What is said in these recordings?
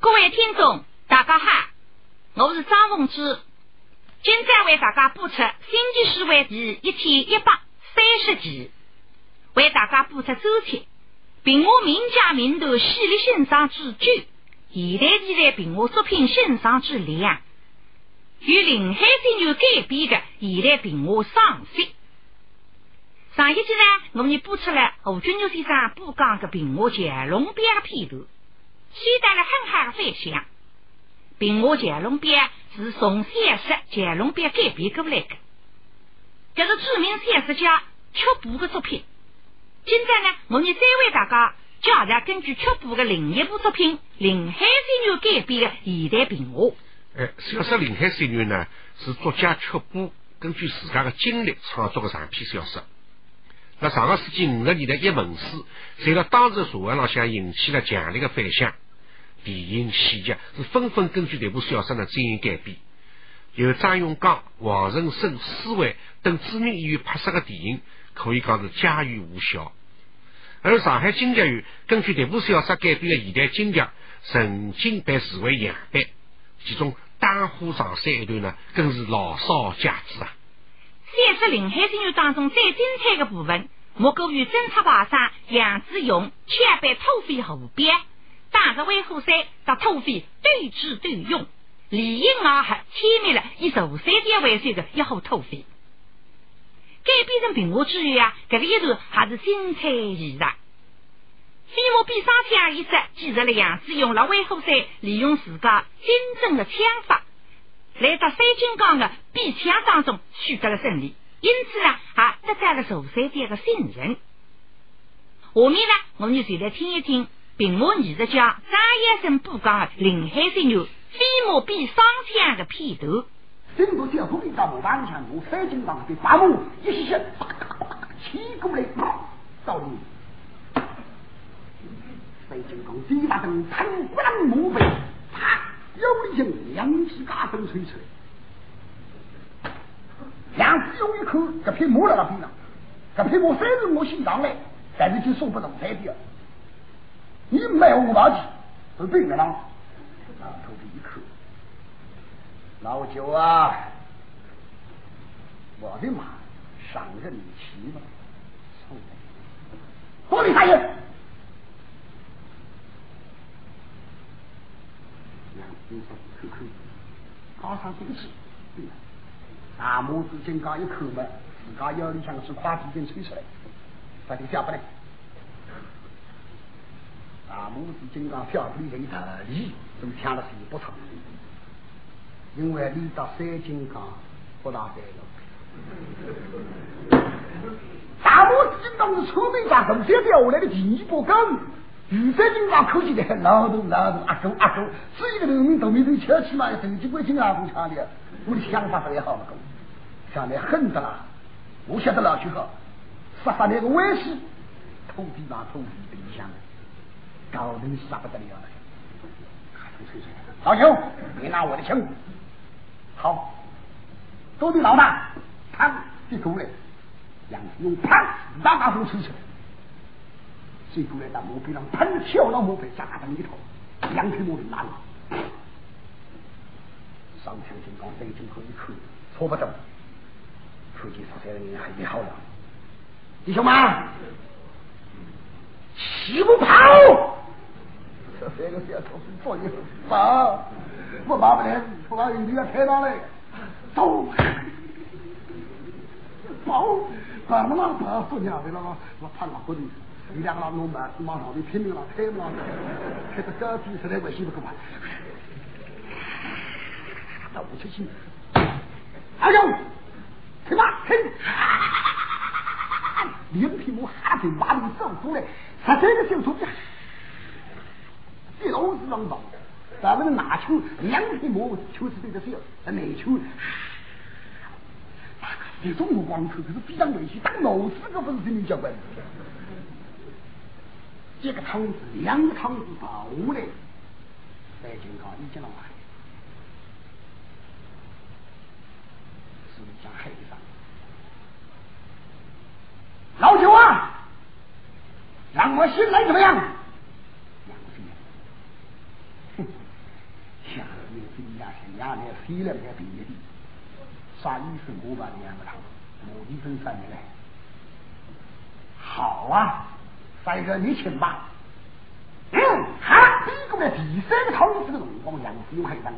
各位听众，大家好，我是张凤芝，今再为大家播出《新奇诗会》第一千一百三十集，为大家播出周天，评我名家名头系列欣赏之九，现代现代评我作品欣赏之两，与林海仙女改编的现代评我赏析。上一集呢，我们播出了胡军牛先生播讲的平我乾隆边的片段，取得了很好的反响。平我乾隆边是从现实乾隆边改编过来的，这是著名小说家曲谱的作品。现在呢，我们再为大家介绍根据曲谱的另一部作品《林海仙女》改编的现代平我。哎，小说《林海仙女》呢，是作家曲谱根据自家的经历创作的长篇小说。那上个世纪五十年代一文史，在了当时社会上向引起了强烈的反响。电影、戏剧是纷纷根据这部小说呢进行改编。由张永刚、王仁生、施伟等知名演员拍摄的电影，可以讲是家喻户晓。而上海京剧院根据这部小说改编的现代京剧，曾经被视为样板，其中丹虎上山一段呢，更是老少皆知啊。三十林海仙女当中最精彩的部分，莫过于侦察排山杨子勇枪被土匪胡编，打着威虎山和土匪对峙对用，李应外合歼灭了以寿山店为首的一伙土匪。改编成平话之余啊，这个一段还是精彩异常。飞马比上枪一直记述了杨子勇在威虎山利用自家精准的枪法。来到三金刚的比枪当中取得了胜利，因此呢，还得到了寿山店的信任。下面呢，我们就来听一听屏幕艺术家张医生布讲的《林海仙女飞马比双枪》的片段。整个小虎兵到木板上，用三金刚的把木一些些起过来，到你三金刚第一大灯腾不能木背，啪！有力性，两只嘎风吹出来，两只有一口，这匹马在那边上，这匹马虽然我心脏嘞，但是就说不动三的。你卖我毛钱，是病的了。老，头子一口，老九啊，我的马上任骑了，多李大爷。你说口口，高上顶起，大拇指金刚一口嘛，自家腰里像是夸皮筋吹出来，把这下不来。大拇指金刚下不里人大力，都抢了是不错，因为你到三金刚不大对了。大拇指金刚是聪明家，从小掉下来的第一把杠。玉山金刚口气的很，劳动劳动，阿狗阿狗，这一个农民都没人瞧起嘛，手机鬼精啊，不抢的，我的想法也好了，想来恨的啦，我晓得老去好，杀杀那个威胁，土地嘛土地地想，高能杀不得了了，老兄，你拿我的枪，好，都比老大，砰一过来，杨用砰大大风吹起来。最后来到墓碑上，喷跳到墓碑下灯里头，两匹马就拿了。上天金刚飞进可以看，错不动。出去说三个人还没好了，弟兄们，起不跑！这三个小偷做你跑，我跑不来，我把人家开上来，走，跑，跑嘛跑，不娘的了嘛，我怕老虎的。你两个老农民，马上就拼命了，开嘛，开到高地实在危险不够嘛，到五七七，阿勇，开马，开，两匹马哈在马里走出来，十三个小徒弟，一路是浪荡，咱们拿球，两匹马球是对着小，内球，这种目光头可是非常危险，当老子。可不是这么教官。这个汤子，两个汤子。倒来，白金刚已经了完，是讲黑上。老九啊，让我新来怎么样？杨飞，哼，像你这样是伢的谁来给比的？三十五万年不长，我一分三年来。好啊，三哥你请吧。嗯，好，第一个来，第三个头是个龙光杨飞，又派张。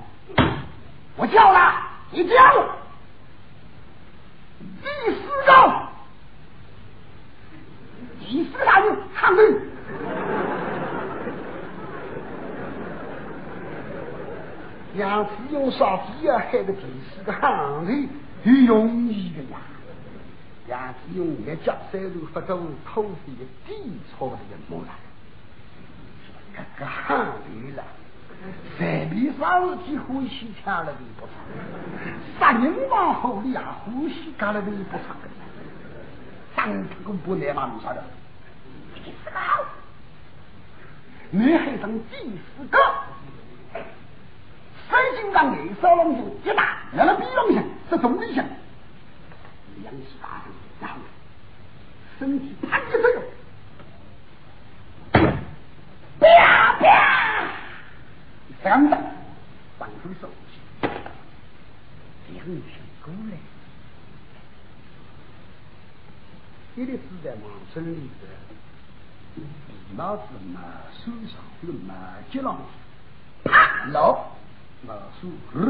我叫了，你叫，第四招第四个大人，抗日。杨子用啥子呀？害得第四个行人很容易的呀。杨子用一脚三头发动土匪的底朝的木来，这个行人了，随便啥事体呼吸抢了都不长，杀人往后里啊，呼吸干了都不长。三个不耐嘛，你晓得？好，你还剩第四个。三金刚内少龙就一打，来了比龙响，是中力响，两起大声，然后身体啪一声，啪啪，三刀，放手手起，两拳过来，这里是在王村里的，老子嘛手上有马脚浪，啪老。马术二，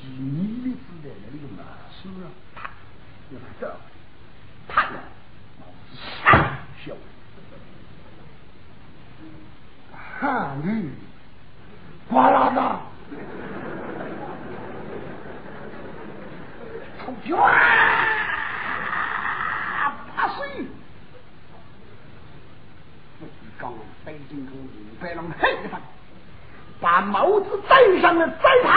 几米的子弹那个马术啊，啪，要这，啪呀，杀小，汉女，哗啦啦，出去啊，怕水，刚北京城五百人黑的饭。把帽子戴上了，再跑！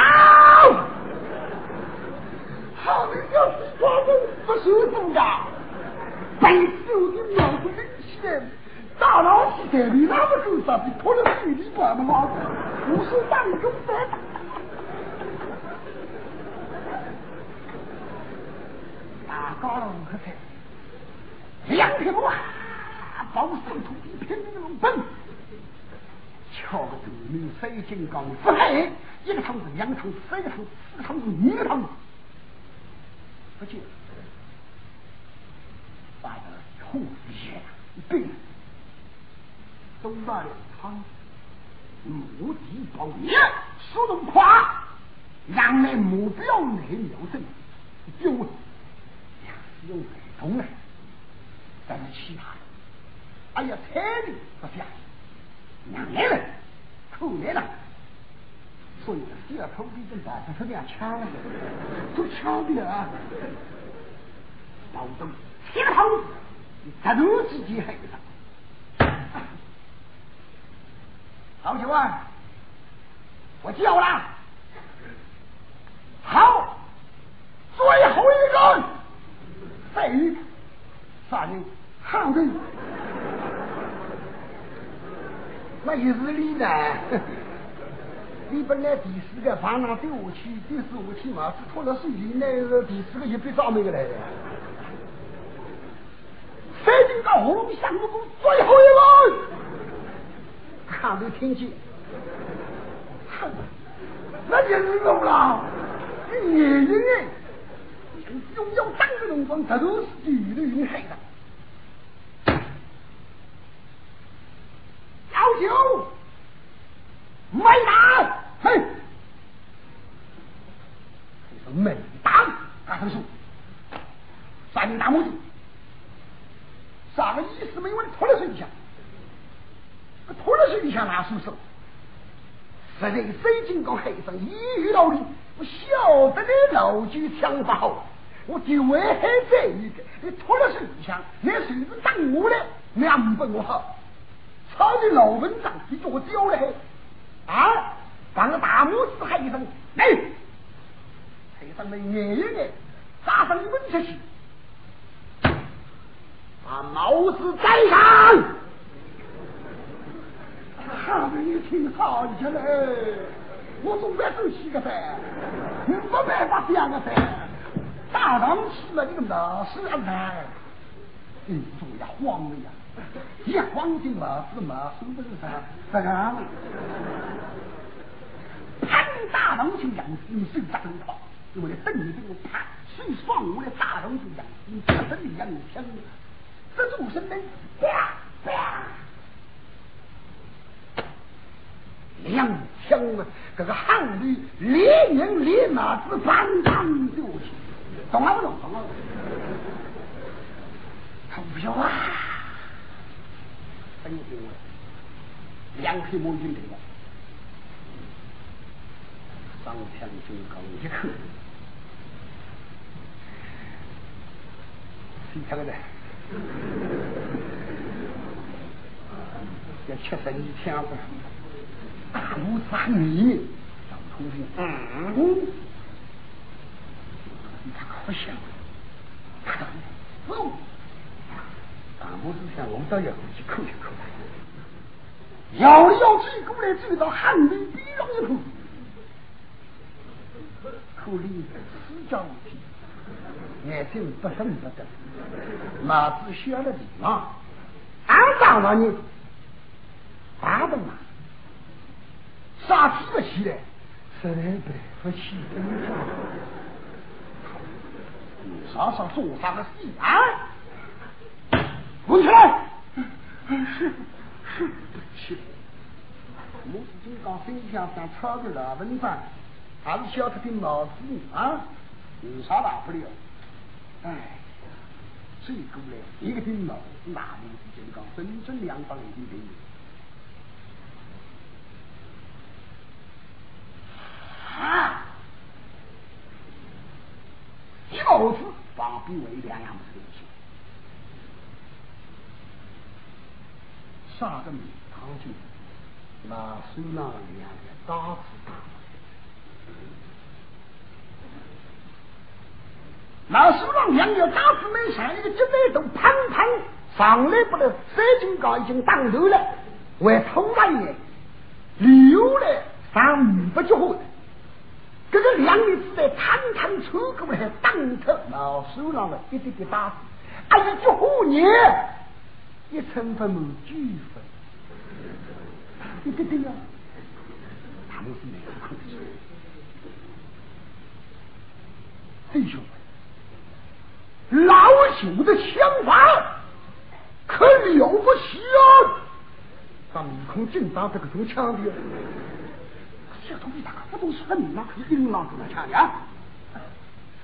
好人要是抓人不舒服的，被手的帽子拎起来，大老师在你那么狗啥子，拖了水里把的帽子，不是当中的。大高龙可才，两匹马，包上土地，拼命奔。敲个头名水金刚，不黑，一个汤子，两个汤子，三个汤子，四个汤子，五个汤子，不就把这红血一病，东大的汤，目的保命，速度快，让那目标内瞄准，丢，用水通了，但是其他的，哎呀，彩礼不下。两年了，可怜了，所以第二口比跟大头是这样抢，都抢的啊！保证七个头，在路自己黑上。好久啊，我叫了，好，最后一个，谁？啥人？汉人。那也是你呢？你本来第四个放那丢下去，第四下去嘛，是拖了水里，那个第四个也被找没个来的。三金刚红相不公，最后一个，看都听见，哼，那就是我了。你爷爷，拥有三个龙光，这都是地雷云海的。小九，没打，嘿，你说没打，干什么说？三名大拇指，啥个意思？没问，拖在水底下，拖在水底下拿出手，实在水晶高黑上一遇到你，我晓得你老句想法好，我就为黑这一个，你拖在水底下，那水是等我的，两本我好。抄的老文章，你做交嘞？啊！放个大拇指喊一声，来！黑上的爷爷，扎上稳下去，把帽子戴上。好的，你听好起来，我总该走起个噻，没办法这样个噻，大上去了，这个老师安排，嗯，做呀慌了呀。一黄金帽子嘛，是不是啥？这样，大龙就杨你手扎灯泡，为了等你给我啪，水放我的大龙就杨你这真的杨枪，这众生的啪啪。两枪啊！这个汉里连人连马子翻腾就去，懂了不懂？懂了。他不要啊！等给我，两黑毛军队了，上天就刚一口，谁枪的？要吃生一枪子。大拇指很密，老头子，嗯，你看可笑，看，走，大拇指像龙刀一样去抠去抠，摇摇起过来，走到寒里逼上一口，口里死叫无皮，眼睛不生不得，脑子小了地方，俺当了你，打的嘛。啥子不起来？实在对不起，你啥啥做啥个事啊？滚起来！是是，对不起。我是金刚身上想抄个老文章，还是晓得点脑子啊？有啥大不了？哎，这过来一个顶脑，那我是金刚真正两方已经给你。啊！一帽子放比为两样杀个米汤酒，拿手拿两个刀子打，拿手拿两个大子没上一个鸡尾都砰砰上来不得，三斤高已经挡住了，为偷来的，留了上五百几回。这个两女子在坦坦冲过来，当头老手上的一点点打子，哎呀，就虎年一成分没几分，你对对呀，他们是哪个口子？弟兄们，老朽的想法可了不起啊！当面孔紧张，这个种强的。这东西大不都是很嘛？可以硬朗住来抢的啊！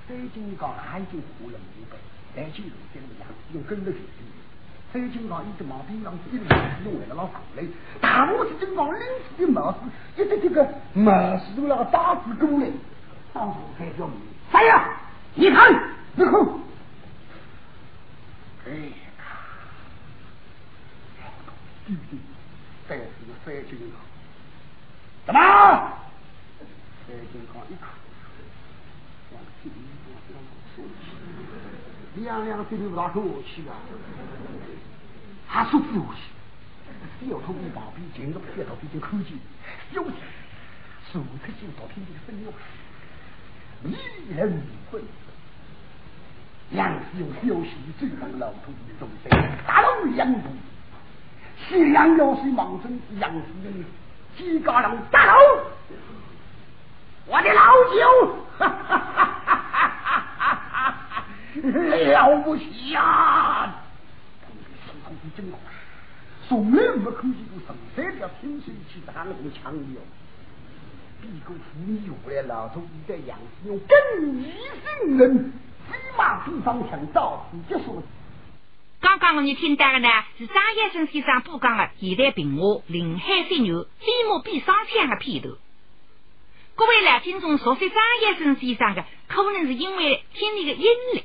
三金刚还已经活了明白，来记录这样用跟着去。三金刚一直忙兵当子，一直用为了老上来。大拇指金刚领子的帽子，一直这个帽子都那个打字过来。当时才叫名，谁呀？你看，你看，哎呀，弟弟，再是个三金刚。怎么？蔡金刚一口，两嘴里两两岁都不大口气啊，还说自我气，小头一旁边紧着撇到鼻尖口尖，有气，手出就到天地的分量，一人分。杨氏用小气最让老头子中心，大龙两步，西凉要水莽生，杨氏用。几个人打喽！我的老九，哈哈哈哈哈哈！了不起呀！他们真快，从来没看见过上山的听水去打那么强的哦。比个妇女回来，老头一个样子，用更一生人飞马比方向照自己说。刚刚你听到的呢，是张先生先生播讲的现代评话《林海飞牛飞马比双枪》的片头。各位来听众熟悉张先生先生的，可能是因为听那个音力。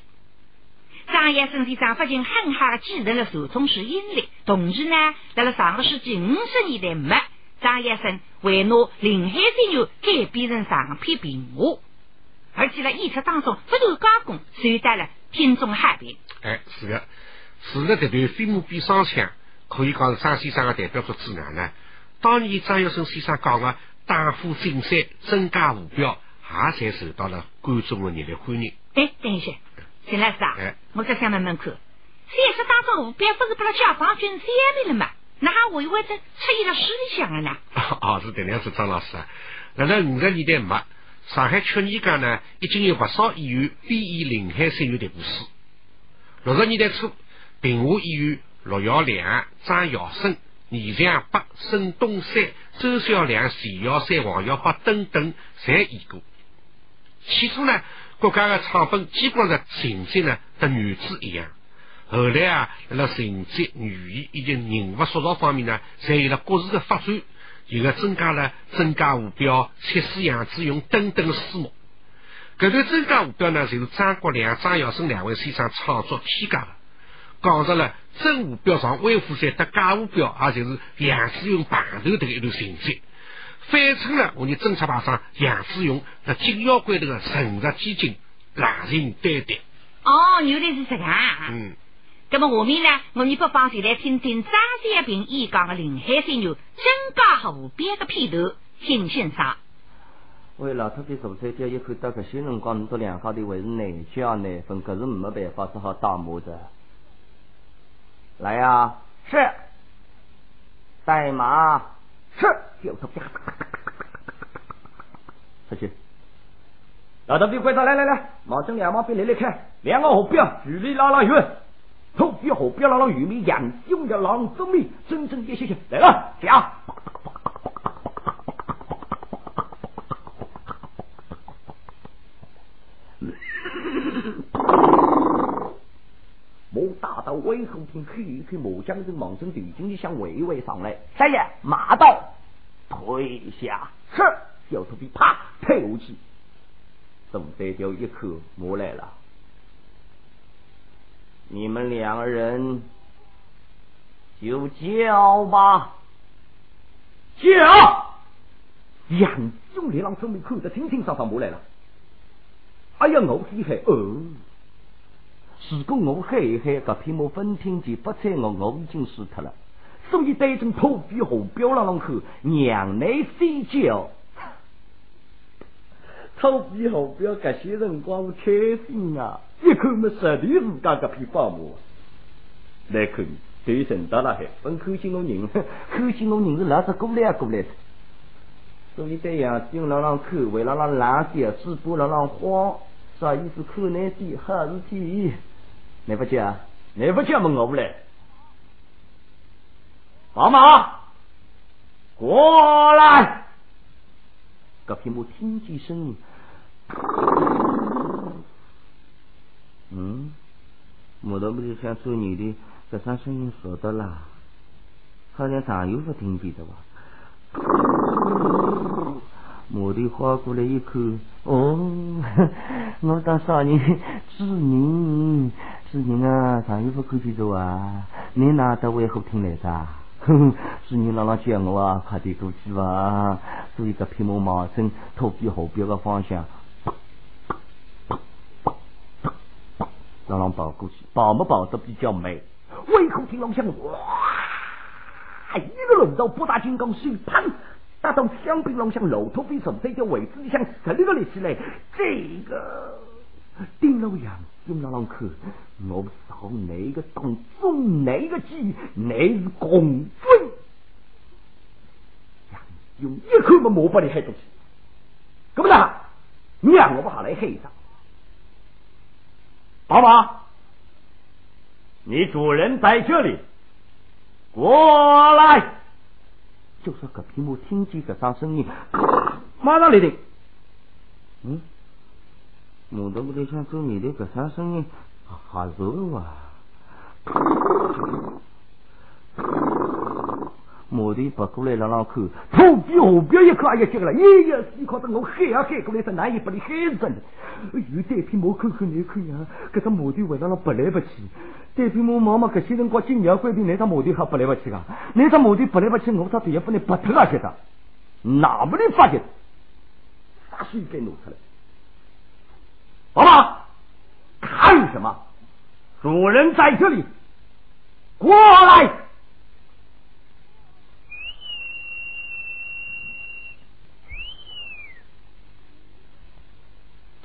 张先生先生不仅很好的继承了受众式音力，同时呢，在了上个世纪五十年代末，张先生为拿《林海飞牛》改编成长篇评话，而且在演出当中不断加工，受到了听众好评。哎，是的。除了，这段飞马比双枪可以讲是张先生的代表作之外呢。当年张玉生先生讲的“大富精山，身价无标”，也才受到了观众的热烈欢迎。哎，等一下，陈老师啊，哎，我再想问问看，现实当中吴彪不是把他解放军消灭了吗？那还为为这出现了思想了呢？哦，是这样子，张老师啊。那在五十年代末，上海曲艺界呢，已经有不少演员编演临海三月的故事。六十年代初，评话演员陆耀良、张耀生、倪祥北、沈东山、周小良、钱耀山、王耀发等等，侪演过。起初呢，国家的唱本基本上情节呢，和原著一样。后来啊，辣情节、语言以及人物塑造方面呢，侪有了各自的发展，有个增加了增加湖标、切丝杨子勇等等的书目。搿段增加湖标呢，就是张国良、张耀生两位先生创作添加的，讲述了真湖标上威虎山搭假湖标，也就是杨子勇碰头的一段情节。反衬了我们侦察牌上杨子勇在紧要关头的诚实机警、冷静淡定。哦，原来是这样。嗯。那么下面呢，我们不妨就来听听张三平演讲的《临海三月》真假和无边的片段，请欣赏。喂，老太太，坐车叫一看到搿些辰光，你这两好的还是难解难分，可是没办法，只好打磨着。来呀，是，代码是，小偷兵，出去。老头兵，快到来来来，毛正两毛兵来来看，两个火标，距离拉拉远。头比后边那老玉米杨勇的郎中米，整整一些些来了，讲。莫大到威后厅去一去，莫将人望声对经理想微微上来，三爷马到，退下是小头皮啪退下去，宋三雕一口磨来了。你们两个人就叫吧，叫！杨兄连郎准备看得清清爽爽磨来了。哎呀，我厉害哦！如果我嘿嘿，这片木分听见不睬我，我已经死脱了。所以带种土皮后标郎郎去，娘内睡觉。土皮后标这些辰光是开心啊！一看么，实地自家这批宝木，来看，对人到了海，本口心我人，口心我人是老是过来过来的。所以这样，就让让看，为了让蓝点，直播让让慌，啥意思？看难点，好事体，来不及啊？来不及么？我不来，宝马过来，隔壁木听见声音。嗯，木头不就想做你的，这声声音说的啦，好像常有不听见的吧？木头划过来一看，哦，我当少年知人，知人啊，常有不看见的啊？你哪得为何听来着？哼，是你让让叫我啊，快点过去吧，做一个皮毛毛针，投币后边个方向。让让跑过去，跑没跑得比较美。胃口听龙响，哇！一个轮刀不打金刚手，砰！打到香槟龙响，楼头飞手这条位置里向十六个立起来。这个丁老杨用让让去，我少哪个动中哪个计，乃是公孙。用一口没莫把你害东西，怎么的？你让我不好来。黑上。宝马，你主人在这里，过来。就说隔屏幕听见这声声音，马上来。的。嗯，我都不得想做你的这声声音，好热啊！莫的不过来让让看，头皮后边一看，哎呀，这个了，哎呀，死靠着我喊啊喊过来，是难以把你喊死的。有单片毛看看难看呀，这个毛的为了让不来不去，单片毛毛毛，这些辰光金鸟关闭，那张毛的还不来不去啊？那张毛的不来不去，我这也不能不脱啊！晓得哪不能发现？啥水该弄出来？好吧，看什么？主人在这里，过来。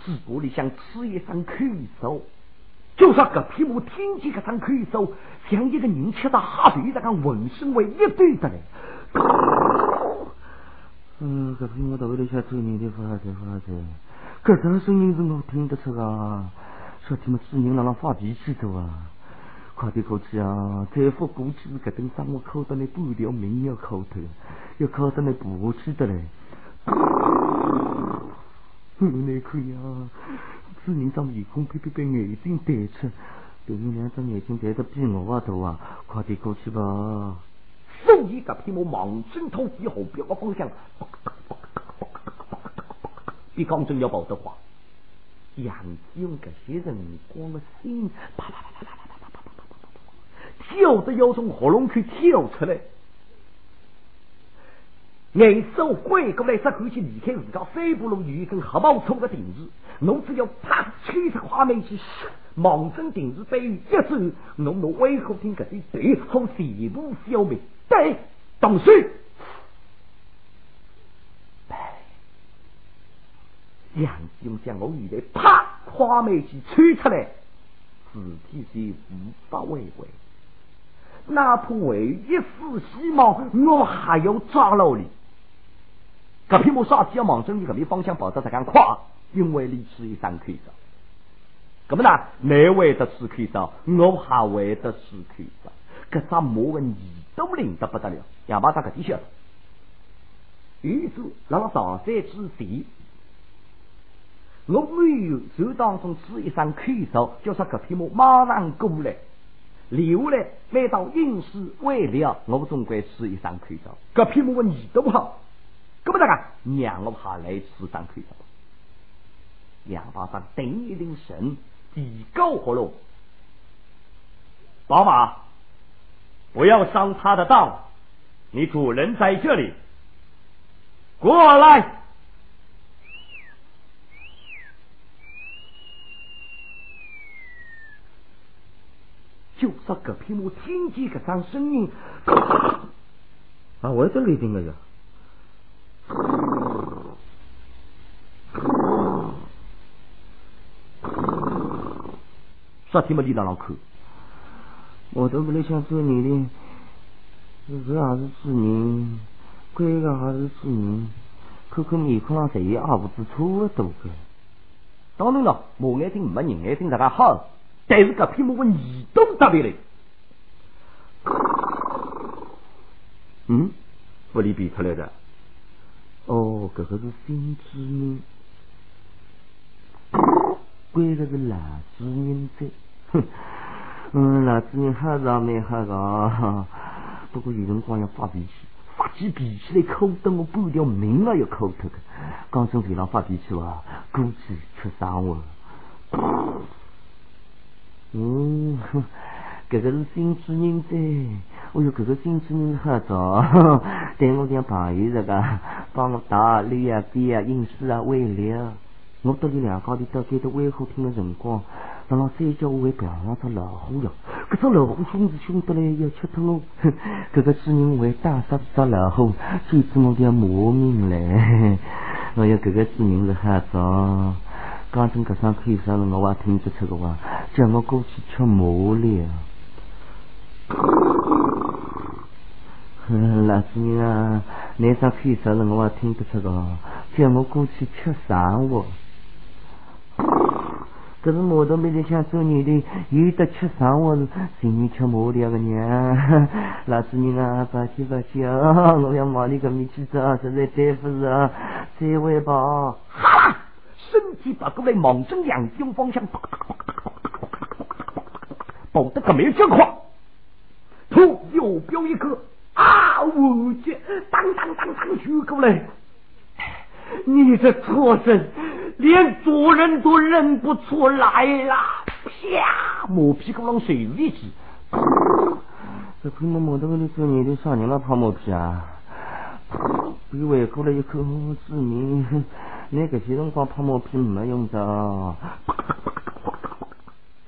自古里想吃一声口手，就说搿匹马听见搿声咳嗽，像一个人吃到哈皮这样浑身为一堆的嘞。嗯，搿匹马到位里向走，你的发财发财，搿声声音是我听得出啊！小天们主人让人发脾气的啊！快点过去啊！再不过去，搿顿生活扣得你半条命要扣脱，要扣得你不去的嘞！你看呀，主人张面孔呸呸呸，眼睛呆出，对面两只眼睛呆得比我还大啊！快点过去吧！所以搿匹马忙伸头以后表个方向，比刚正要跑得快。杨子用搿些人光的心，啪啪啪啪啪啪啪啪啪啪啪啪啪啪，跳得要从喉咙去跳出来。眼手拐过来，只口气离开自家三步路有一根黑毛粗的钉子，侬只要啪吹出花眉去，忙身钉子背一走，侬侬为何听搿些对好全部消灭？对，动手。杨兄将我以来啪花眉去吹出来，自己是无法挽回，哪怕为一丝希望，我还要抓牢你。搿匹马杀鸡要往正你搿边方向跑得这样快，因为你是一声口哨。搿么呢？你会得吃口哨，我还会得吃口哨。搿只马的耳朵灵得不得了，杨八长搿点晓得。于是让上山之前。我没有手当中吃一声口哨，叫说搿匹马马上过来，留下来每到应试未了，我总归吃一声口哨。搿匹马你都不好，搿么大个让我下来吃声口哨。杨八长定一定神，提高活路。宝马，不要上他的当，你主人在这里，过来。就说搿匹马听见搿声声音，啊，我这里听个呀，啥天没离那上看？我都不来想做你的，这还是主人，乖个还是主人，看看面孔上谁也阿不知差不多个。当然了，马眼睛没人眼睛大家好。但是搿匹马我耳朵特别嘞，嗯，不里比出来的，哦，搿个是新主人，关个是老主人在，哼，嗯，老主人还是蛮好个，不过有辰光要发脾气，发起脾气来，扣得我半条命啊要扣脱的，刚从地上发脾气哇，估计吃伤我。嗯，这个是新主人在，哎哟，这个新主人好早，对我讲朋友这个，帮我打理啊、边啊、饮食啊、喂料。我到你两家里到街头维护厅的辰光，让老三叫我为表扬只老虎哟。这只老虎凶是凶得来要吃脱我，这个主人为打杀只老虎，最知我叫磨命嘞。哎呀，这个主人是好早。刚从搿上可以啥了，我还听得出个话，叫我过去吃马了。老师人啊，那上可以啥了，我还听得出个，叫我过去吃上活。可是马头没得想做女的，有的吃上活是情愿吃马了个娘。老师人啊，抱歉抱歉啊，我要忙你个面去做，实在对不住啊，再会吧。只把各位猛睁眼睛方向，报的可没有状况。突又飙一个啊！我去，当当当当，徐过来，你这畜生，连主人都认不出来啦！啪！抹屁股浪水一挤，这黑蒙蒙的问题是你的少年了，泡沫皮啊！比伟过了一口，致命。那个些辰光泡毛皮没用着，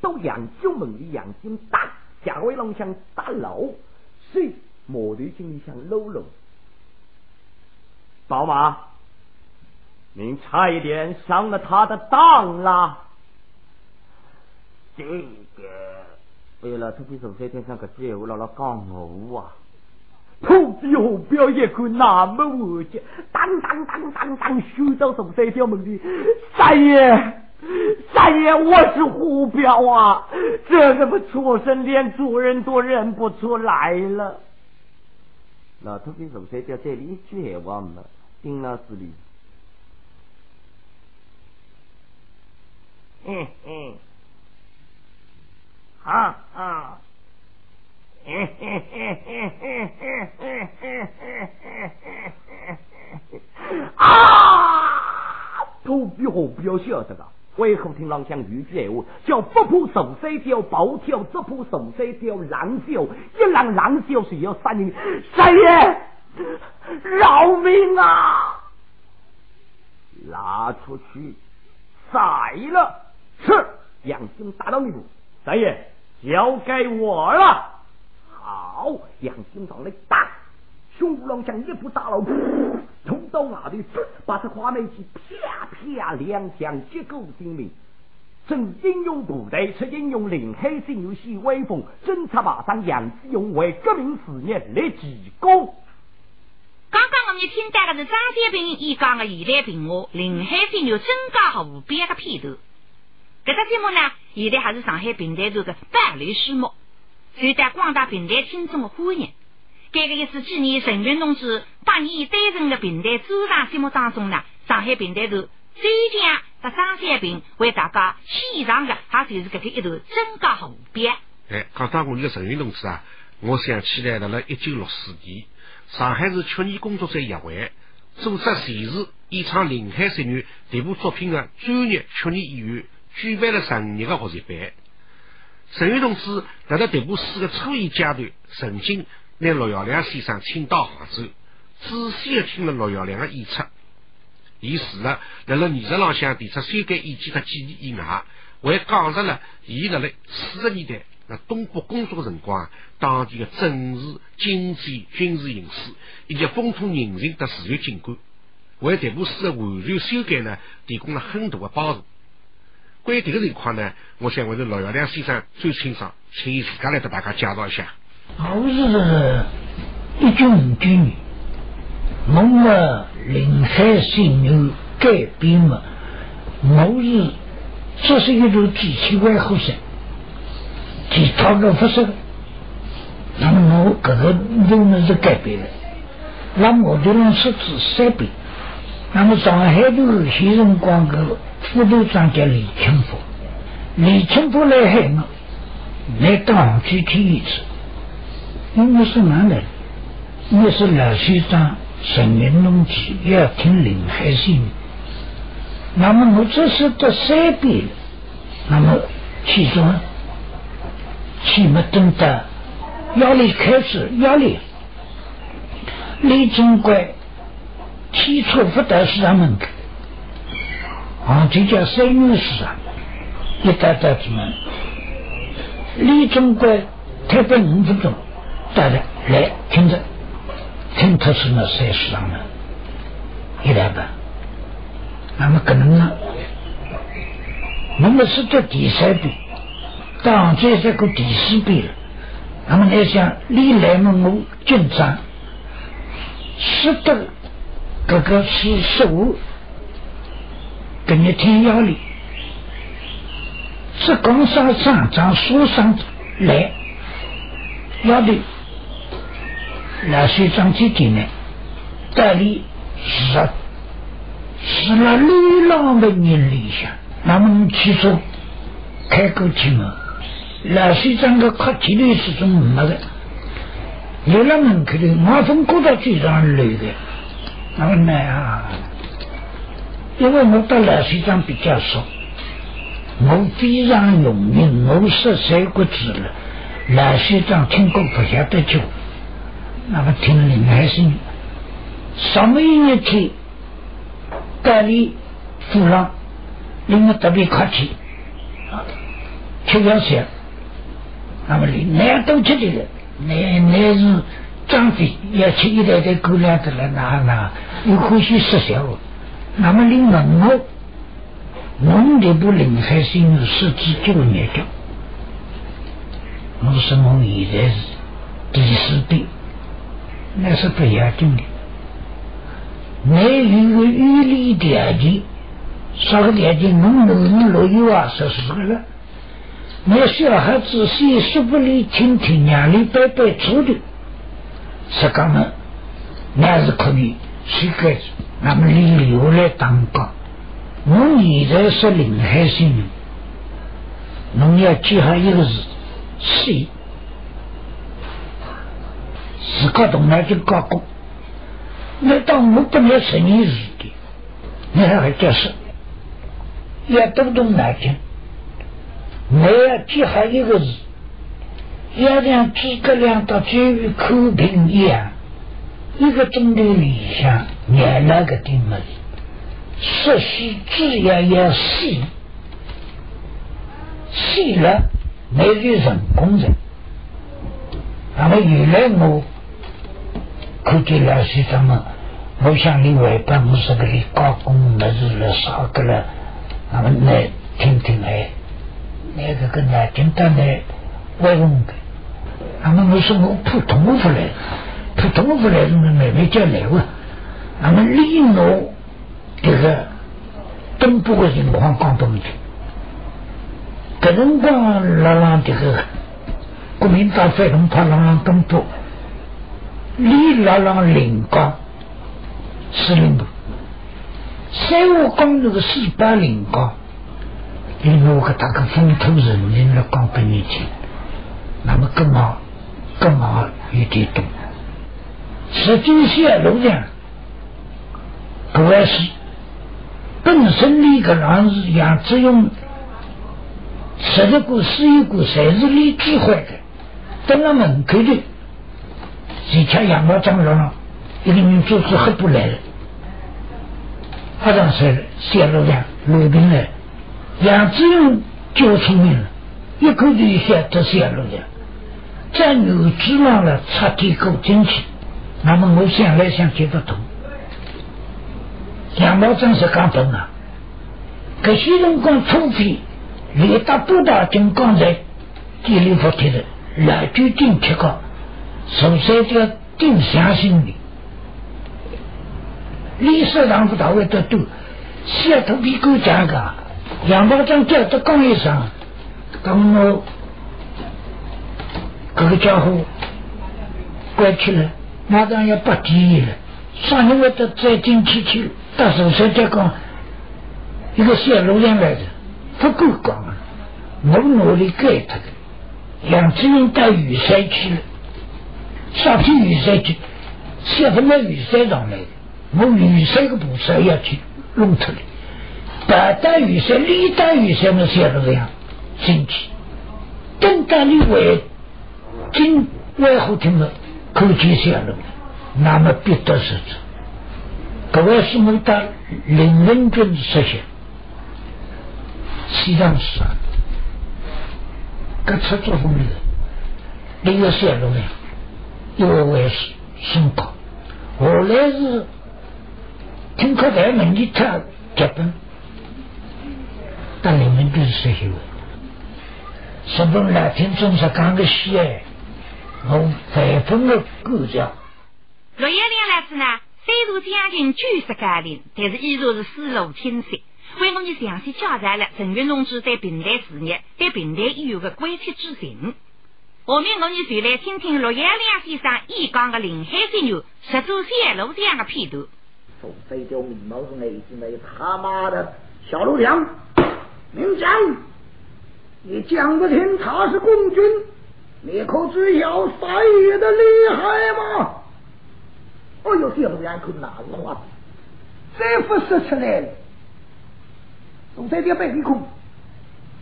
都杨九门的杨金打，下回龙想打漏，谁毛头经理想搂搂？宝马，您差一点上了他的当啦！这个哎呀，老头子昨天上个句话，姥姥讲我啊。土地河表一看那么活脚，当当当当当，修到十三条门的，三爷，三爷，我是胡彪啊！这个不畜生连主人都认不出来了。老头子十三条这里一句也忘了，丁老师里，嗯嗯，啊啊。啊！土比何不要晓得个？为何听郎相语句闲话，叫不怕受三条暴跳，只怕受三条狼叫。一狼狼叫是要杀人，三爷饶命啊！拉出去宰了！是杨兴打到你步，三爷交给我了。好，杨金上来打，熊五郎将一步打老冲到外头，把这花眉机啪啪两枪结果性命。正英勇部队出英勇林海新游戏威风，侦察马上杨志勇为革命事业立奇功。刚刚我们听到的是张先平一讲的现代评话，林海新游增加无边的片段。这个节目呢，现在还是上海平台头的百类书目。受到广大平台听众的欢迎。这个也是纪念陈云同志八年担任的平台主场节目当中呢，上海平台头最佳的张三平为大家献上的，他就是这个一段真假无边。哎，讲到我们的陈云同志啊，我想起来了，了一九六四年，上海市曲艺工作者协会组织全市演唱临海十女这部作品的专业曲艺演员举办了十日的学习班。陈云同志在这这部诗的初一阶段，曾经拿陆耀良先生请到杭州，仔细的听了陆耀良的演出。伊除了在了艺术朗向提出修改意见和建议以外，还讲述了伊在了四十年代在东北工作的辰光，当地的政治、经济、军事形势以及风土人情的自然景观，为这部诗的完全修改呢，提供了很大的帮助。关于这个情况呢，我想我的罗耀良先生最清楚，请伊自家来给大家介绍一下。我是一九五九年，我们临海新牛改编嘛，我是这是一路机器外火山，其他的不是。那么我这个路呢是改编的，那么我的人设置三遍，那么上海的新辰光个。副队长叫李清福，李清福来海我，来当具体一次。因为是男的？因为是老学长陈明龙去要听林海信。那么我这是得三遍了。那么其中，起码等到压力开始，压力。李总管提出不到市场门口。啊，这叫三元市啊！一打打子们，李总管特别五分钟，大家来听着，听他是那三市场的，一来吧。那么可能呢，我们是这第三遍，当这这个第四遍了。那么来想，李来嘛，我紧张，识得这个是十五。跟你听要领，是工商上长书上来，要的老师长几天呢？代理是是那流浪的人里向，那么起初开口去嘛，老师长的客气的是种没的，流浪门口的马蜂过到嘴上来的，那么呢啊？因为我跟老先生比较熟，我非常有名，我说三国字了。老先生听过不晓得就，那么听林海生，什么一天，隔离夫人，令我特别客气，吃要吃，那么你那都吃的了，那那是张飞要吃一袋袋狗粮的了，那那又可惜失效。那么你问我，我这部《林海心》是自己念的，我说我现在是第四队，那是不要紧的。你有个预立条件，啥个条件？我能乐意啊，说是个了。那小孩子先说不里听听，娘里白白做的，是讲么？那是可以，谁个那么你留来当官？我现在是临海县人，侬要记好一个字，谁？自个动脑筋搞过。那当我不能生意是的，你还会叫是？要动动脑筋。我要记好一个字，要像诸葛亮到监狱口平一样，一个钟头里向念那个的么子，说是只要要细，细了没有人工人。那么原来我看见老师他们，我想你外办公室里搞工那是了啥个了，那么来听听哎。那个跟南京的那外公的，他们我说我普通话来，普通话来，那妹妹叫来哇，他们李诺这个东部的情况讲不听，搿辰光拉拉这个国民党反动派拉拉东部，李拉拉临江司令部，三五公路的四八临江。因为我给他个风土人情来讲给你听，那么更好，更好一点懂。实际线路上，不管是本身的一个人是杨子勇，十一股十一股侪是李继欢的，等了门口的，以前杨毛长了，一个人做事很不来了，好像是线路上路平来。杨子勇就聪明了，一口就晓得下路的，在牛子上了插地沟进去。那么我想来想去不通。杨毛真是刚笨啊！这些人光土匪，连打不打金刚才地里服贴的，来就顶铁个，首先叫定相信的。历史上不到位的多，小土匪够讲个。杨宝章叫他讲一声，等我这个家伙关起来，马上要不第了。上一回的再进去去，到时候再讲一个小路上来的，不够讲啊。我努力改他的，杨志云到雨山去了，上去雨山去，小他妈雨山上来的，我雨山个菩萨要去弄出来。白带雨山、绿带雨山的小路样进去，等到你外进外后厅的口见小路，那么必得是子。各位是我到林文军实现，西藏市啊，各出作风的，那个线路呢，又为是升高，后来是听课台门一跳脚本。但你们就是这些什么来听总是讲个西哎，我百分的构架。陆叶亮来子呢，虽然将近九十家庭，但是依然是思路清晰。为我们详细交代了陈云同志对平台事业、对平台医院的关切之情。下面我们就来听听陆叶亮先生演讲的《林海新牛十周线路这样的片段。从飞雕面貌是那一那他妈的小陆良。名将，你讲不听他是共军，你可知晓赛爷的厉害吗？哎呦，这路两口哪子话？这不说出来了，总在点背地空。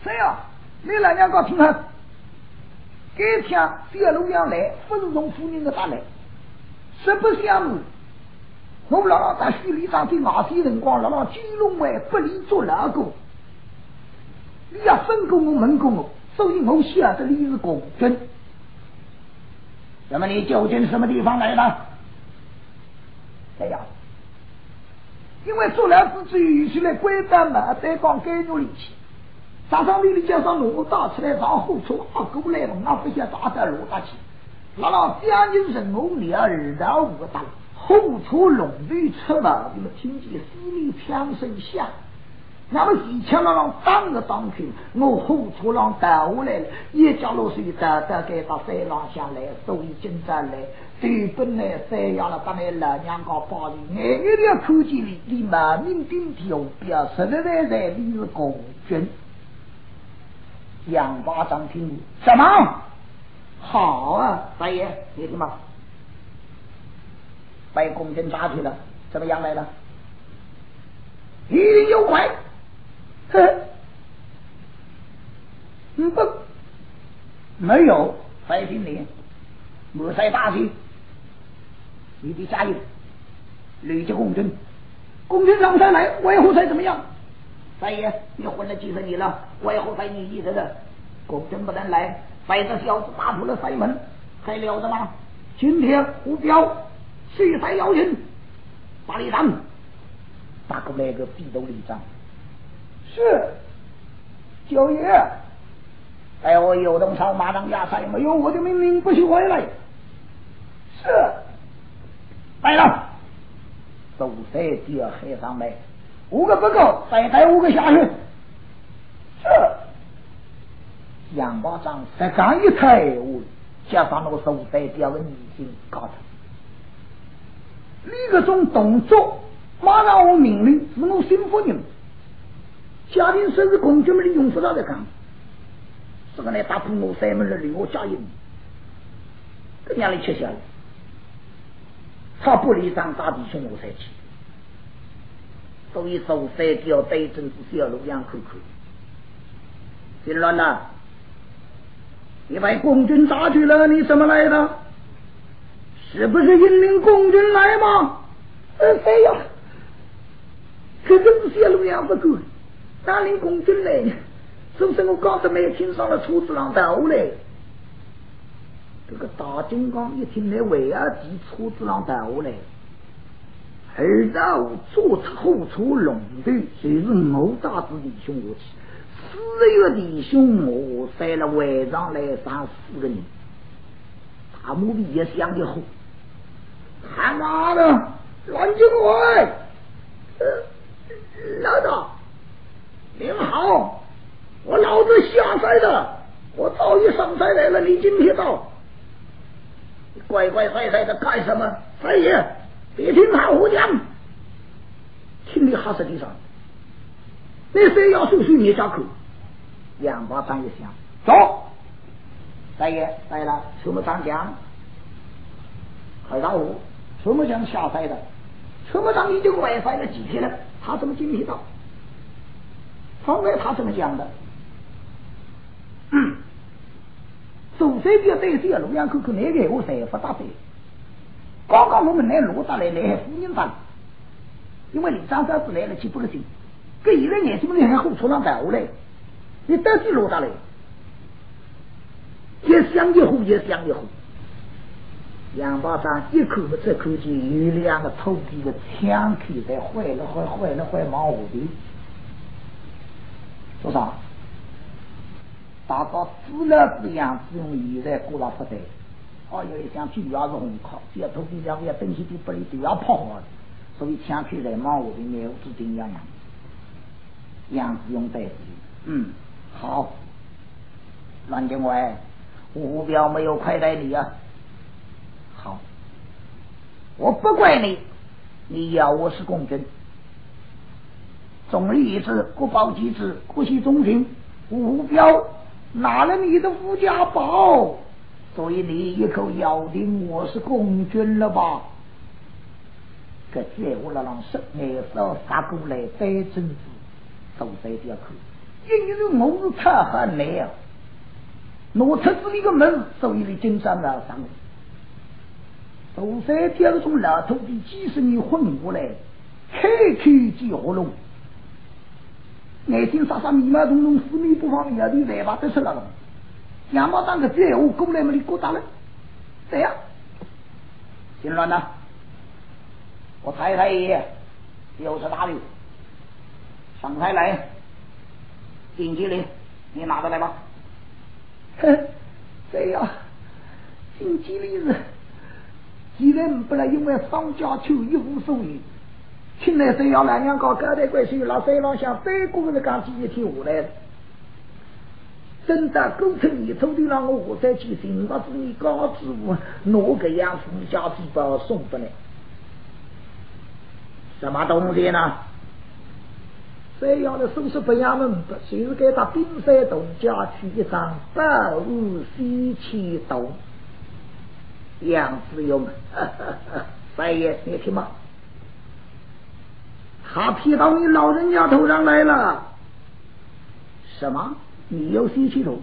谁啊？你来两个听下。这天谢路阳来，不是从夫人的打来，实不相瞒，我们姥姥在徐里上的马些辰光，老老金龙外不离做老公。你要分给我门给我，所以我晓得你是共军。那么你究竟什么地方来的？哎呀，因为做了之之余，起来归丹嘛，再讲甘肉里去，早上里里叫上罗大出来上火车，啊，过来了，那不想打到罗大去。那老将军人我两耳朵五大，火车龙队出马，你们听见四面枪声响。那么以前那让当个当去，我火车上倒下来了，一家落水倒倒给到山上下来，所以今朝来，对本来山下了，把那老娘搞包里，眼眼的看见里，你满面顶头表实实在在你是共军。杨八长听什么？好啊，大爷，你听嘛，被共军抓去了，怎么样来了？一定有鬼。哼，嗯不，没有，白心里，莫再大气，你得加油，累积共军，共军上山来，为何才怎么样？三爷，你混了几十年了，为何才你一人的？共军不能来，被这小子打破了塞门，还留着吗？今天胡彪谁才邀请？大里长，打过来个地头里长。是，九爷，哎，我有东朝马上压塞，没有我的命令不许回来。是，来了，都在第二海上来，五个不够，再带五个下去。是，杨保长才刚一抬，我加上那个手带第二个女性搞的，立个种动作，马上我命令是我心腹人。家庭甚至公军们利用不到的讲，这个来打破我三门的里，我加油，跟家里吃下来，他不离张大弟兄我才去，所以说三条对阵是小路样看看。金銮呐，你把共军打去了，你怎么来的？是不是引领共军来吗？呃，谁呀？可真是小路样不够。哪领公军来？是不是我刚才没有听上了车子上头来？这个大金刚一听那为儿骑车子上头来，二大五坐出后车龙队，就是我大子弟兄我去，四个弟兄我带了晚上来上四个人，大母的也想的好，他妈的乱军鬼，呃，老大。您好，我老子下山的，我早已上山来了。你今天到，你乖乖乖乖的干什么？三爷，别听他胡讲，听你哈死地上。那谁要收拾你家口？杨八长一响，走。三爷来了，什么长江？海大武，什么江下山的？什么当已经外塞了几天了？他怎么今天到？方才他怎么讲的？嗯，首先要对这个洛阳口口那个我才不大对。刚刚我们来罗大来来夫人房，因为李张三子来了，去不个心。跟现在眼睛里还火车上带下来，你到底罗大来？越想越火，越想越火。杨八长一口不这口气，有两个土地的枪口在坏了坏，坏了坏，忙我的。多少？大家自了自养自用，现在过了不得。哦，有一箱酒也是红烤，只要土地上要东西都不里都要泡好的，所以枪口在忙我的牛子丁样样，样子用袋子。嗯，好。蓝警官，吴彪没有亏待你啊。好，我不怪你，你要我是公军。总理一次，国宝几次，国系中心，吴彪拿了你的吴家宝，所以你一口咬定我是共军了吧？这在我那让十二少杀过来带政治，都在这口，因为我是太狠来啊！我出自一个门，所以你经常要上。都在这种老土地几十年混过来，开口即活龙。眼睛傻傻、迷迷瞪瞪、四面不方、摇头摆把都出来了。杨毛当个这我过来嘛，你过大了，这样，金銮呐，我太太爷又是哪里？上台来，进去里你拿着来吧。哼，这样，经济利润，既然不能因为商家求一无所有，请来谁要两娘搞高台关系，那山上向北国人讲几天下来。真的构成你抽的让我我再去寻，我是你高知我拿个样子家鸡巴送不来，什么东西呢？这样的叔叔不衙门，就是给他冰山洞家去一张百物西气洞，杨子勇，三爷你听吗？他劈到你老人家头上来了，什么？你有西气头？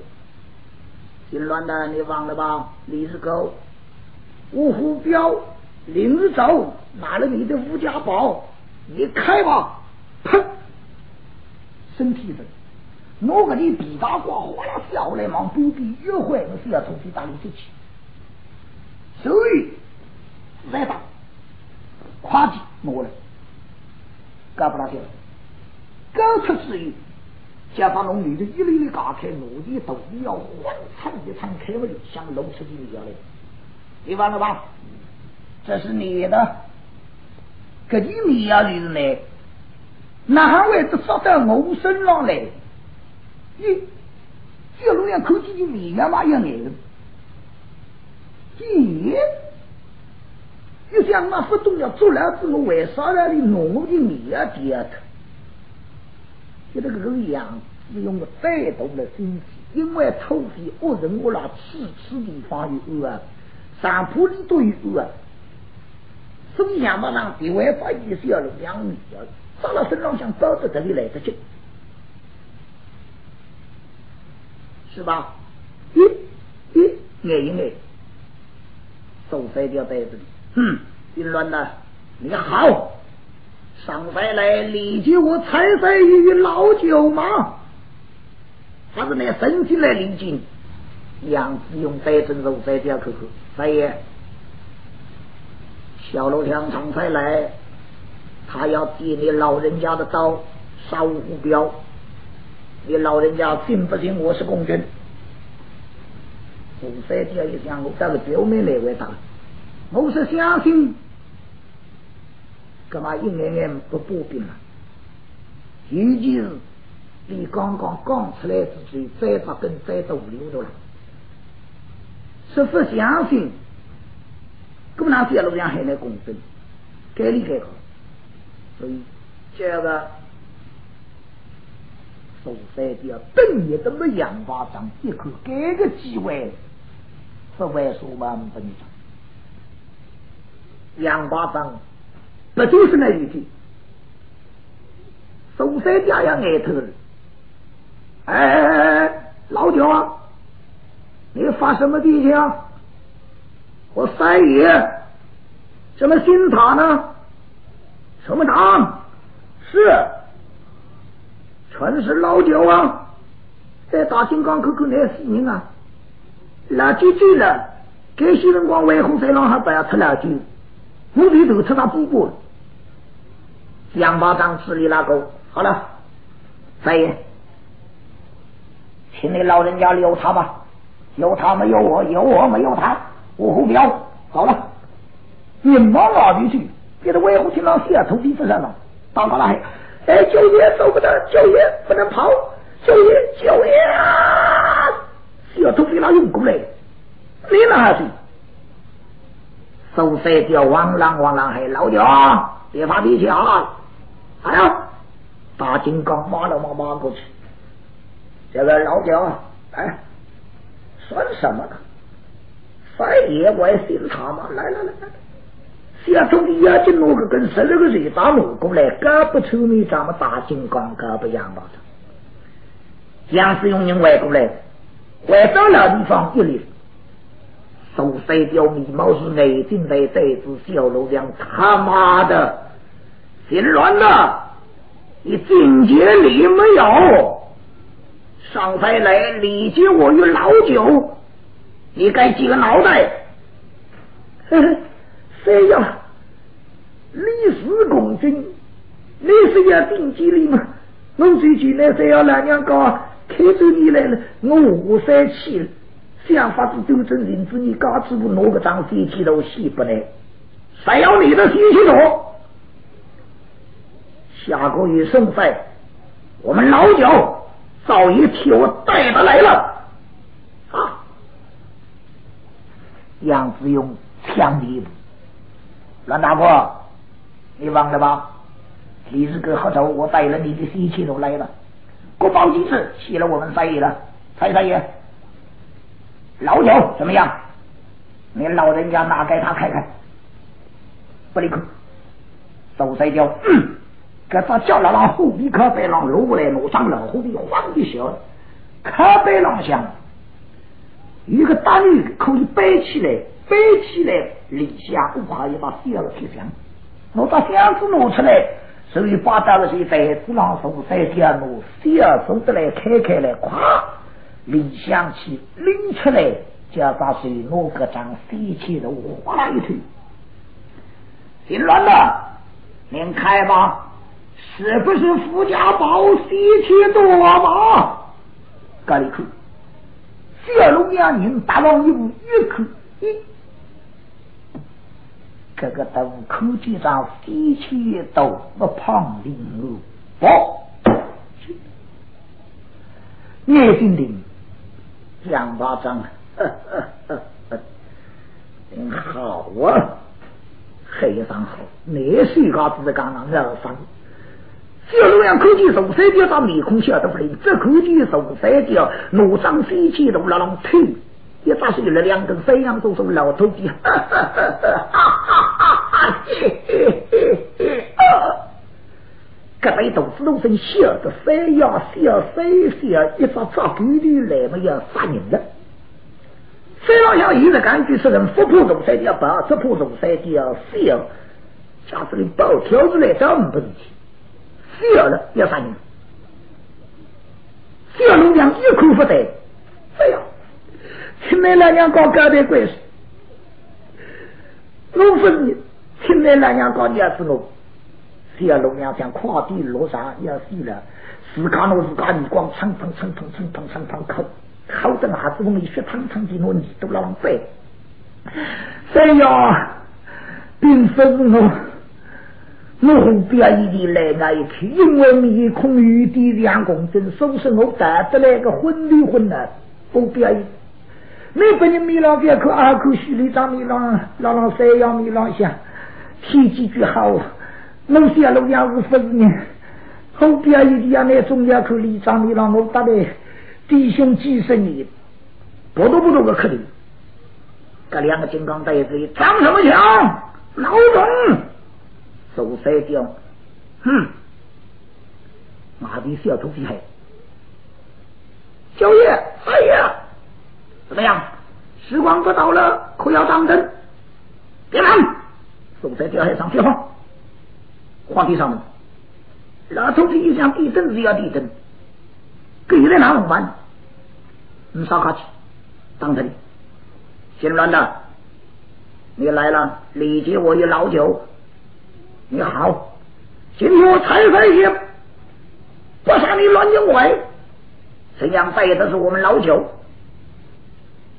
姓乱的你忘了吧？你是狗，五虎彪，林子走，拿了你的吴家宝，你开吧！砰！身体的，我给你比大瓜哗啦笑来忙，不必约会，我是要从去打你这去。所以来打，夸起我了，干不大去了，高出之余，加上龙女的一粒粒打开，我的肚里要欢畅一场开门，像露出的一样来，你完了吧？这是你的，给你你要的是呢？哪还会得杀到我身上来？咦，这路上口气就米呀嘛样眼的，咦，又想那不懂要做了之后，为啥让你弄我的米呀第二头？就这个样子用的再多的心机，因为土地恶人我那吃吃地方有啊，上坡里都有啊，所以想把让地外发也是要两米啊。到了身上想包着这里来得及，是吧？咦咦，眼一眼，手塞掉袋子里。哼，金乱的，你好，上山来立即我采摘于老九嘛。他是那生起来离境，杨子用袋子手塞掉口口，三爷，小楼墙上才来。他要借你老人家的刀杀吴虎彪，你老人家信不信我是公军？吴三姐一想，我这个表妹来回答，我是相信，干嘛一眼眼不保兵了？尤其是你刚刚刚出来之前，再把根栽到里头了，是不相信？不能在路上还来公正，该理该搞。所以，这个苏三要等你这么杨八章，一口给个机会，不会说万分章。杨八章不就是那一句？苏三家要挨头了。哎，老九啊，你发什么脾气啊？我三爷什么心塔呢？什么长？是，全是老九啊，在大金刚口口那死人啊，老九走了，这些人光外红山上还不要吃老九，我里头吃他补补。杨八长治理那个好了，三爷，请你老人家留他吧，有他没有我，有我没有他，五虎彪好了，你往哪里去？给他维护听老师从地子上了，到哪了，哎，九爷走不得，九爷不能跑，九爷，九爷啊！小偷给他用过来，你哪去？手塞掉，汪啷汪啷，还老九，别发脾气啊！哎呀，大金刚马了马马过去，这个老九，哎，算什么呢？三爷我也姓他嘛，来来来来。要从你眼睛弄个跟十六个人打我过来，搞不出你咱们大金刚，搞不杨八长。杨世用人外过来，外到老地方一里，手塞掉眉毛是眼睛在这只小楼上，他妈的，心乱了！你警戒力没有？上山来理解我与老九，你该几个脑袋？呵呵。这样，李氏公君，你是要定机里吗？我最近呢，只要两娘搞开着你来了，我五三气了，这样法子斗争人子，你刚子不拿个张飞机头洗不来，谁要你的心气头？下个月盛赛，我们老九早已替我带他来了啊！杨子勇抢第一步，阮大哥，你忘了吧？李日哥喝走，我带了你的西气都来了，国宝几次谢了我们三爷了，蔡三爷，老九怎么样？你老人家拿给他看看，不离口，手塞掉。给他叫了，让后壁靠背上落过来，落上老后壁晃一下，靠背上想，一个大女可以背起来，背起来立下，我还要把小铁箱，我把箱子拿出来，所以把到了是袋子上送三条路，小送的来开开来，咵，立箱去拎出来，就要把水拿个张飞起的哗啦一推，心乱了，您开吧。是不是富家宝喜气多嘛？咖里口，小龙两人大王一步一口一，这个豆口地上喜气多，不胖灵哦，不，眼睛灵，两巴掌，呵呵呵呵，好啊，非常好，那谁家子刚刚要上？小路阳口气从三条上面孔笑得不灵，这口气从三条怒上飞起都拉浪推，一把手了两根山羊都是老头的，哈哈哈哈哈！嘿嘿嘿嘿！各位同志都声笑得飞呀笑飞笑，一把抓狗的来么要杀人了。飞老乡现在感觉是人不怕从三条跑，只怕从三条笑，家子里包条子来找我们不是去。笑了要杀人，小龙娘一口不得，哎呀，亲妹老娘搞搞点关系，我分你，亲妹老娘搞你儿子我，小龙娘像跨地落上要死了，自家我自家你光蹭蹭蹭蹭蹭蹭蹭蹭口，口的哪子我一血蹭蹭的我你都浪费，哎呀，并不是我。我后边一地来那一去，因为面孔有点两公斤，说是我带得来个混的混的，后边一，每个人米浪边口二口虚里长米浪，老老三样米浪下，提几句好，我下路两是不是呢？后边一地呀，那中两口里长米浪，我打来弟兄几十年，不多不多个客人，这两个金刚袋子，长什么枪？老总。走三条，哼，哪里小偷皮还？小爷，哎呀，怎么样？时光不到了，可要当真？别忙，走三条还上去哈。皇帝上门，老头子一想地震是要地震，给在哪弄办？你上下去，当真？姓乱的，你来了，理解我与老九。你好，今天我才发现，不杀你乱讲怪，这样带的是我们老九，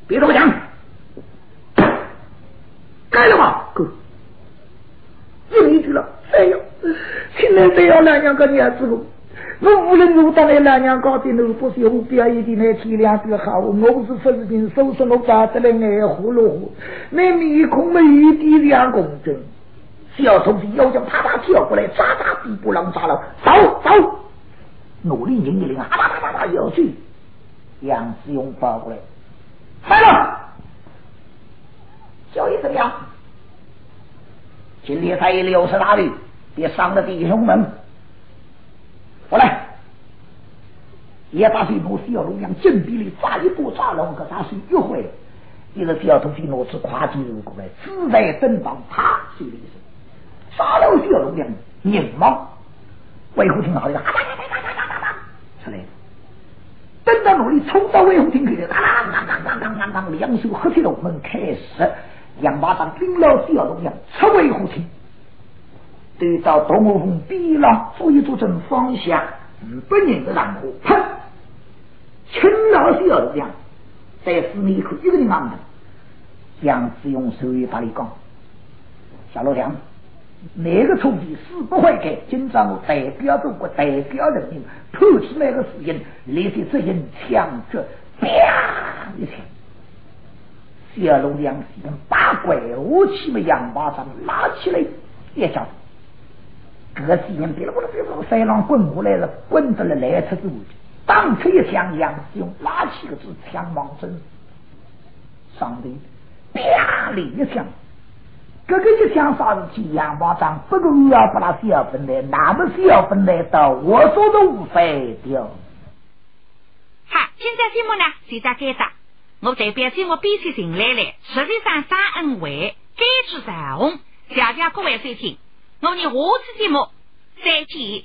别多讲，该了吧？哥，又一句了，哎呦，现在这样两样个娘子路，我无论我当来两样搞的路，不是我表演的那体谅的好，我是不是凭手说我打得来爱呼噜呼，那面孔没一点两公分。小偷子腰间啪啪跳过来，扎扎地不让扎了，走走，努力拧一拧，啪啪啪啪要去。杨子勇跑过来，来了，小爷怎么样？今天才六十大里，也上了弟兄们。我来，也把这罗西尔龙将进逼里再一步抓龙，可他是一回。一个小东西罗是跨进入过来，自在登房，啪，就一声，杀了小龙将，拧毛，外后听到一个哒哒哒哒哒哒哒，出来，等到努力冲到外虎听去的，哒哒哒哒哒哒哒，两手合起龙门开始，两把掌拎了小龙将，出外虎听。对到东门风逼浪，注意组成方向，日本人的浪火，哼！勤老需要力量，在市里口一个人方的。杨志勇手一发力讲，小老梁，那个冲击死不会改。今朝我代表中国，代表人民，突出那个事情，立即执行枪决，啪一枪。二龙两人把拐武器的洋巴上拉起来，一叫子，这个声音别了，我别了，三郎滚过来了，滚到了来车之后，当出一枪，杨子勇拿起个支枪往身上的，啪的一枪。这个一想啥事情？杨宝章不过要把那小分来，那么小分来到我说都无费掉。好，现在节目呢，就到该答。我代表节目编辑群来了，实际上三恩惠，该知彩虹，谢谢各位收听。我们下次节目再见。